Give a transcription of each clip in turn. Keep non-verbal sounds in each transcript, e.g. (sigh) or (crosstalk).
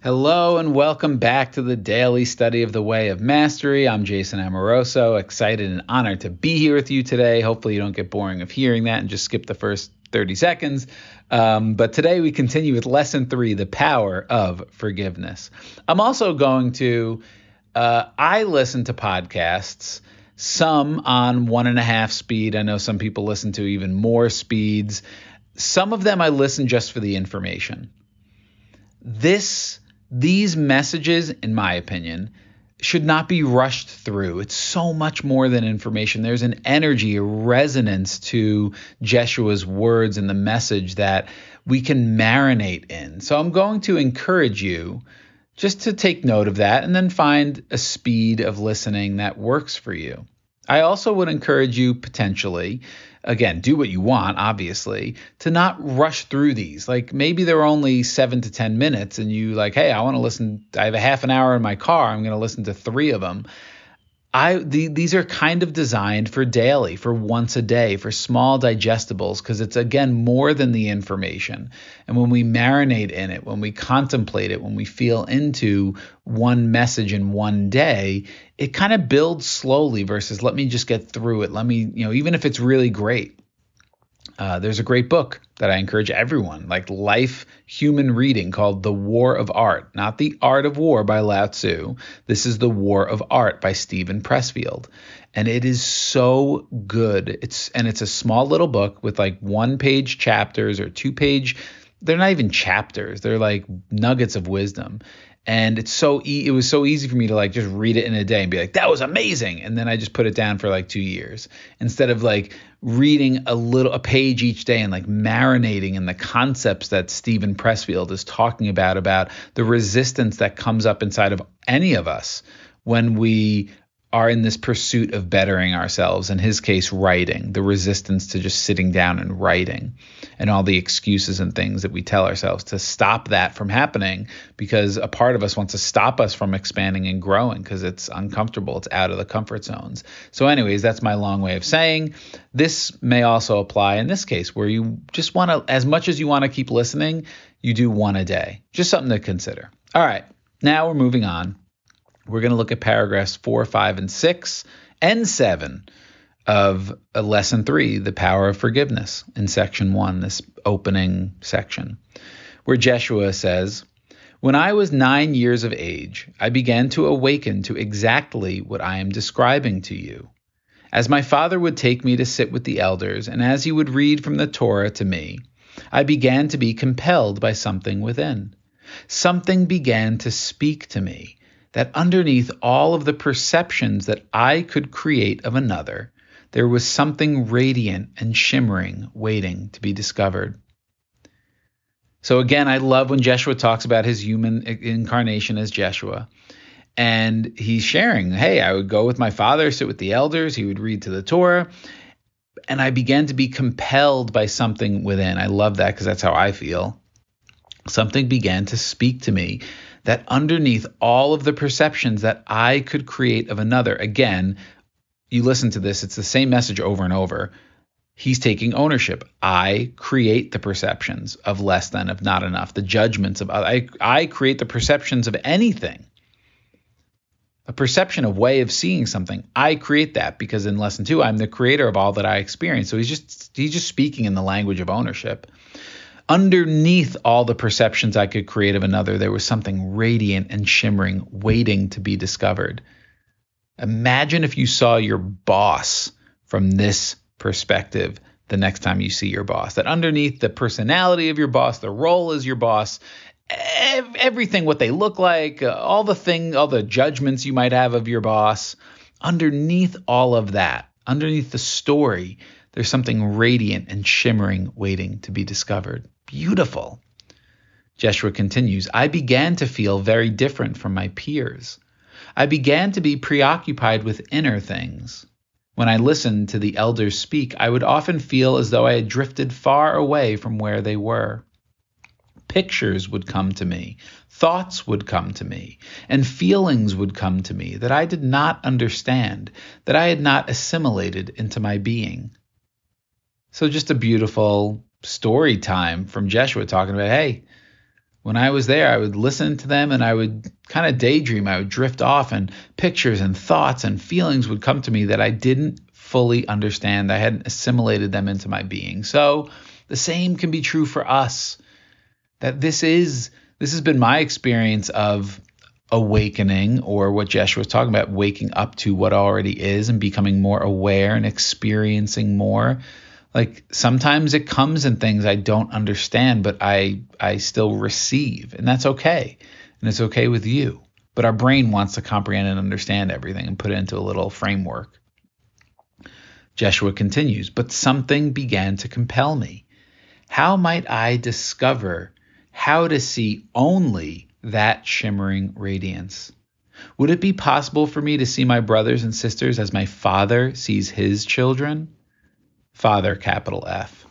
Hello and welcome back to the daily study of the way of mastery. I'm Jason Amoroso, excited and honored to be here with you today. Hopefully, you don't get boring of hearing that and just skip the first 30 seconds. Um, but today we continue with lesson three the power of forgiveness. I'm also going to, uh, I listen to podcasts, some on one and a half speed. I know some people listen to even more speeds. Some of them I listen just for the information. This these messages, in my opinion, should not be rushed through. It's so much more than information. There's an energy, a resonance to Jeshua's words and the message that we can marinate in. So I'm going to encourage you just to take note of that and then find a speed of listening that works for you. I also would encourage you potentially again, do what you want, obviously, to not rush through these. Like maybe they're only seven to 10 minutes and you like, hey, I want to listen, I have a half an hour in my car, I'm going to listen to three of them. I the, these are kind of designed for daily, for once a day, for small digestibles because it's again more than the information. And when we marinate in it, when we contemplate it, when we feel into one message in one day, it kind of builds slowly versus let me just get through it. Let me, you know, even if it's really great, uh, there's a great book that I encourage everyone, like life human reading called The War of Art, not The Art of War by Lao Tzu. This is The War of Art by Steven Pressfield. And it is so good. It's and it's a small little book with like one page chapters or two page they're not even chapters. They're like nuggets of wisdom and it's so e- it was so easy for me to like just read it in a day and be like that was amazing. And then i just put it down for like two years. Instead of like reading a little a page each day and like marinating in the concepts that steven pressfield is talking about about the resistance that comes up inside of any of us when we are in this pursuit of bettering ourselves. In his case, writing, the resistance to just sitting down and writing, and all the excuses and things that we tell ourselves to stop that from happening because a part of us wants to stop us from expanding and growing because it's uncomfortable, it's out of the comfort zones. So, anyways, that's my long way of saying this may also apply in this case where you just want to, as much as you want to keep listening, you do one a day. Just something to consider. All right, now we're moving on we're going to look at paragraphs four, five, and six, and seven of uh, lesson three, the power of forgiveness, in section one, this opening section, where Jeshua says, When I was nine years of age, I began to awaken to exactly what I am describing to you. As my father would take me to sit with the elders, and as he would read from the Torah to me, I began to be compelled by something within. Something began to speak to me that underneath all of the perceptions that I could create of another, there was something radiant and shimmering waiting to be discovered. So again, I love when Jeshua talks about his human incarnation as Jeshua. And he's sharing, hey, I would go with my father, sit with the elders, he would read to the Torah. And I began to be compelled by something within. I love that because that's how I feel. Something began to speak to me that underneath all of the perceptions that I could create of another, again, you listen to this, it's the same message over and over. He's taking ownership. I create the perceptions of less than, of not enough, the judgments of I, I create the perceptions of anything. A perception, a way of seeing something. I create that because in lesson two, I'm the creator of all that I experience. So he's just he's just speaking in the language of ownership underneath all the perceptions I could create of another, there was something radiant and shimmering waiting to be discovered. Imagine if you saw your boss from this perspective the next time you see your boss. That underneath the personality of your boss, the role as your boss, everything what they look like, uh, all the thing, all the judgments you might have of your boss, underneath all of that, underneath the story, there's something radiant and shimmering waiting to be discovered beautiful. Jeshua continues, I began to feel very different from my peers. I began to be preoccupied with inner things. When I listened to the elders speak, I would often feel as though I had drifted far away from where they were. Pictures would come to me, thoughts would come to me, and feelings would come to me that I did not understand, that I had not assimilated into my being. So, just a beautiful story time from Jeshua talking about, hey, When I was there, I would listen to them and I would kind of daydream. I would drift off, and pictures and thoughts and feelings would come to me that I didn't fully understand. I hadn't assimilated them into my being. So the same can be true for us. That this is this has been my experience of awakening or what Jeshua was talking about, waking up to what already is and becoming more aware and experiencing more. Like sometimes it comes in things I don't understand, but I I still receive, and that's okay. And it's okay with you. But our brain wants to comprehend and understand everything and put it into a little framework. Jeshua continues, but something began to compel me. How might I discover how to see only that shimmering radiance? Would it be possible for me to see my brothers and sisters as my father sees his children? Father, capital F.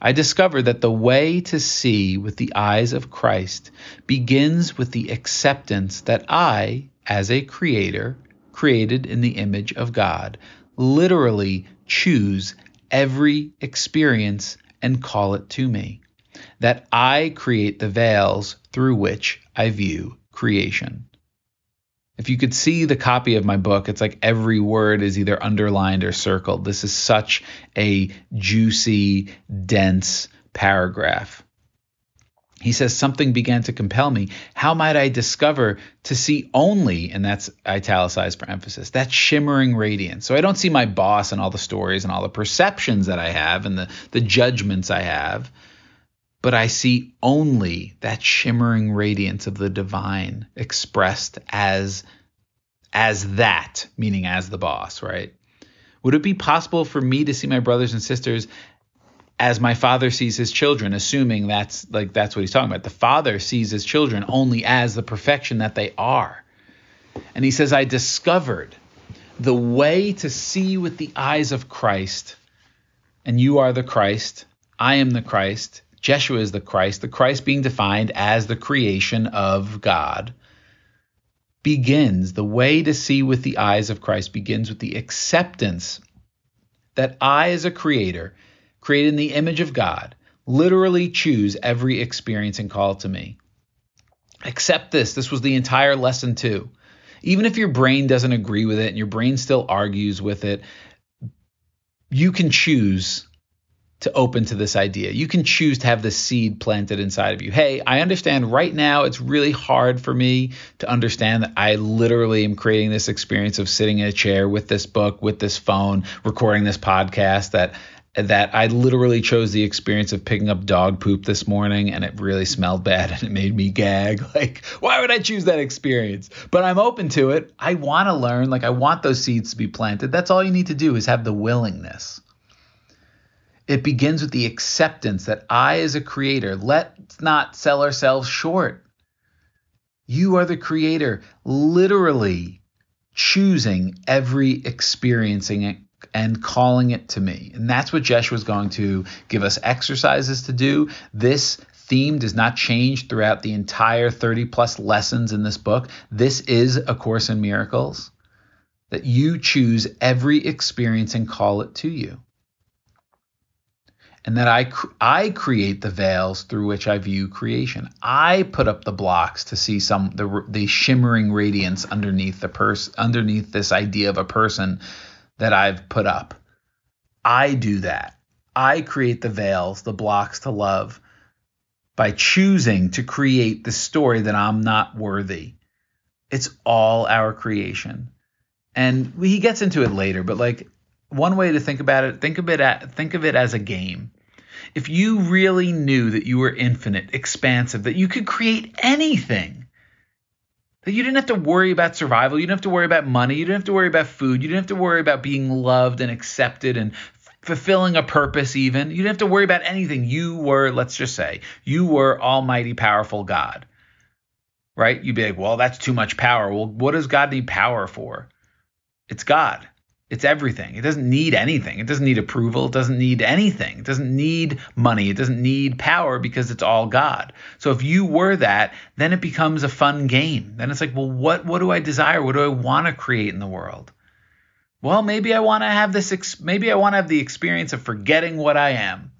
I discover that the way to see with the eyes of Christ begins with the acceptance that I, as a creator, created in the image of God, literally choose every experience and call it to me that I create the veils through which I view creation. If you could see the copy of my book, it's like every word is either underlined or circled. This is such a juicy, dense paragraph. He says, Something began to compel me. How might I discover to see only, and that's italicized for emphasis, that shimmering radiance? So I don't see my boss and all the stories and all the perceptions that I have and the, the judgments I have but I see only that shimmering radiance of the divine expressed as as that, meaning as the boss, right? Would it be possible for me to see my brothers and sisters as my father sees his children, assuming that's like that's what he's talking about. The father sees his children only as the perfection that they are. And he says, I discovered the way to see with the eyes of Christ, and you are the Christ, I am the Christ, Jeshua is the Christ, the Christ being defined as the creation of God, begins, the way to see with the eyes of Christ begins with the acceptance that I, as a creator, created in the image of God, literally choose every experience and call to me. Accept this. This was the entire lesson, too. Even if your brain doesn't agree with it and your brain still argues with it, you can choose to open to this idea. You can choose to have the seed planted inside of you. Hey, I understand right now it's really hard for me to understand that I literally am creating this experience of sitting in a chair with this book, with this phone, recording this podcast that that I literally chose the experience of picking up dog poop this morning and it really smelled bad and it made me gag. (laughs) Like, why would I choose that experience? But I'm open to it. I want to learn. Like, I want those seeds to be planted. That's all you need to do is have the willingness. It begins with the acceptance that I, as a creator, let's not sell ourselves short. You are the creator, literally choosing every experiencing it and calling it to me. And that's what Jeshua was going to give us exercises to do. This theme does not change throughout the entire 30 plus lessons in this book. This is A Course in Miracles that you choose every experience and call it to you and that I I create the veils through which I view creation. I put up the blocks to see some the the shimmering radiance underneath the person underneath this idea of a person that I've put up. I do that. I create the veils, the blocks to love by choosing to create the story that I'm not worthy. It's all our creation. And he gets into it later, but like one way to think about it, think of it at, think of it as a game. If you really knew that you were infinite, expansive, that you could create anything, that you didn't have to worry about survival, you didn't have to worry about money, you didn't have to worry about food, you didn't have to worry about being loved and accepted and fulfilling a purpose even. You didn't have to worry about anything. You were, let's just say, you were almighty powerful God. Right? You'd be like, well, that's too much power. Well, what does God need power for? It's God. It's everything. It doesn't need anything. It doesn't need approval. It doesn't need anything. It doesn't need money. It doesn't need power because it's all God. So if you were that, then it becomes a fun game. Then it's like, well, what what do I desire? What do I want to create in the world? Well, maybe I want to have this ex- maybe I want to have the experience of forgetting what I am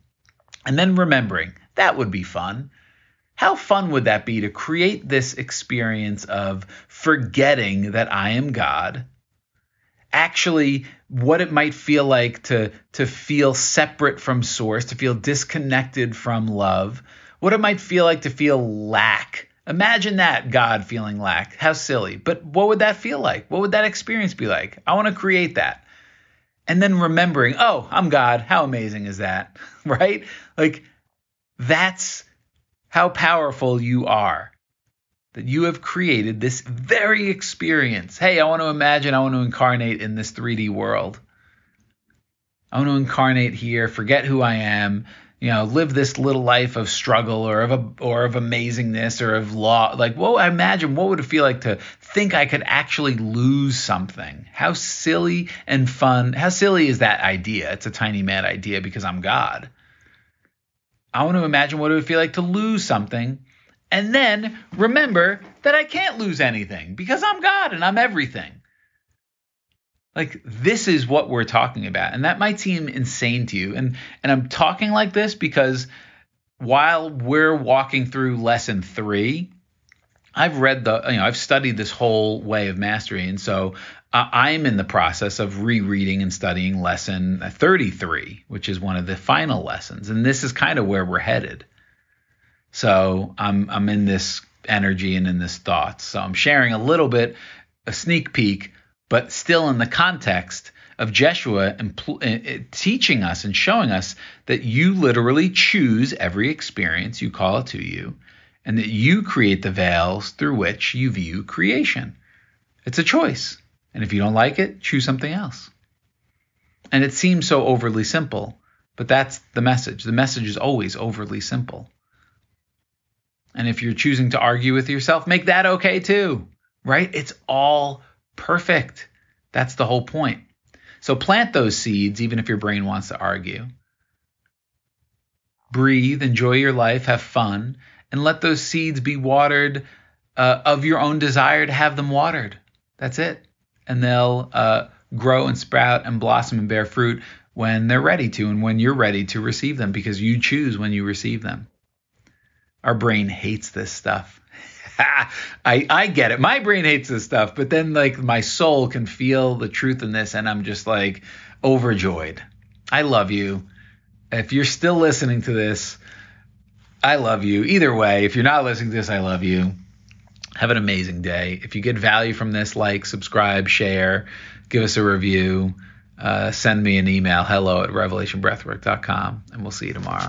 and then remembering. That would be fun How fun would that be to create this experience of forgetting that I am God? Actually, what it might feel like to, to feel separate from source, to feel disconnected from love, what it might feel like to feel lack. Imagine that, God feeling lack. How silly. But what would that feel like? What would that experience be like? I want to create that. And then remembering, oh, I'm God. How amazing is that? (laughs) right? Like, that's how powerful you are. That you have created this very experience. Hey, I want to imagine, I want to incarnate in this 3D world. I want to incarnate here, forget who I am, you know, live this little life of struggle or of a, or of amazingness or of law. Like, well, I imagine what would it feel like to think I could actually lose something? How silly and fun. How silly is that idea? It's a tiny mad idea because I'm God. I want to imagine what it would feel like to lose something and then remember that I can't lose anything because I'm God and I'm everything. Like this is what we're talking about. And that might seem insane to you. And and I'm talking like this because while we're walking through lesson 3, I've read the you know, I've studied this whole way of mastery and so I'm in the process of rereading and studying lesson 33, which is one of the final lessons, and this is kind of where we're headed. So I'm I'm in this energy and in this thought. So I'm sharing a little bit, a sneak peek, but still in the context of Jeshua impl- uh, uh, teaching us and showing us that you literally choose every experience you call it to you, and that you create the veils through which you view creation. It's a choice. And if you don't like it, choose something else. And it seems so overly simple, but that's the message. The message is always overly simple. And if you're choosing to argue with yourself, make that okay too, right? It's all perfect. That's the whole point. So plant those seeds, even if your brain wants to argue. Breathe, enjoy your life, have fun, and let those seeds be watered uh, of your own desire to have them watered. That's it and they'll uh, grow and sprout and blossom and bear fruit when they're ready to and when you're ready to receive them because you choose when you receive them. Our brain hates this stuff. (laughs) I I get it. My brain hates this stuff, but then like my soul can feel the truth in this and I'm just like overjoyed. I love you. If you're still listening to this, I love you. Either way, if you're not listening to this, I love you. Have an amazing day. If you get value from this, like, subscribe, share, give us a review, uh, send me an email, hello at revelationbreathwork.com, and we'll see you tomorrow.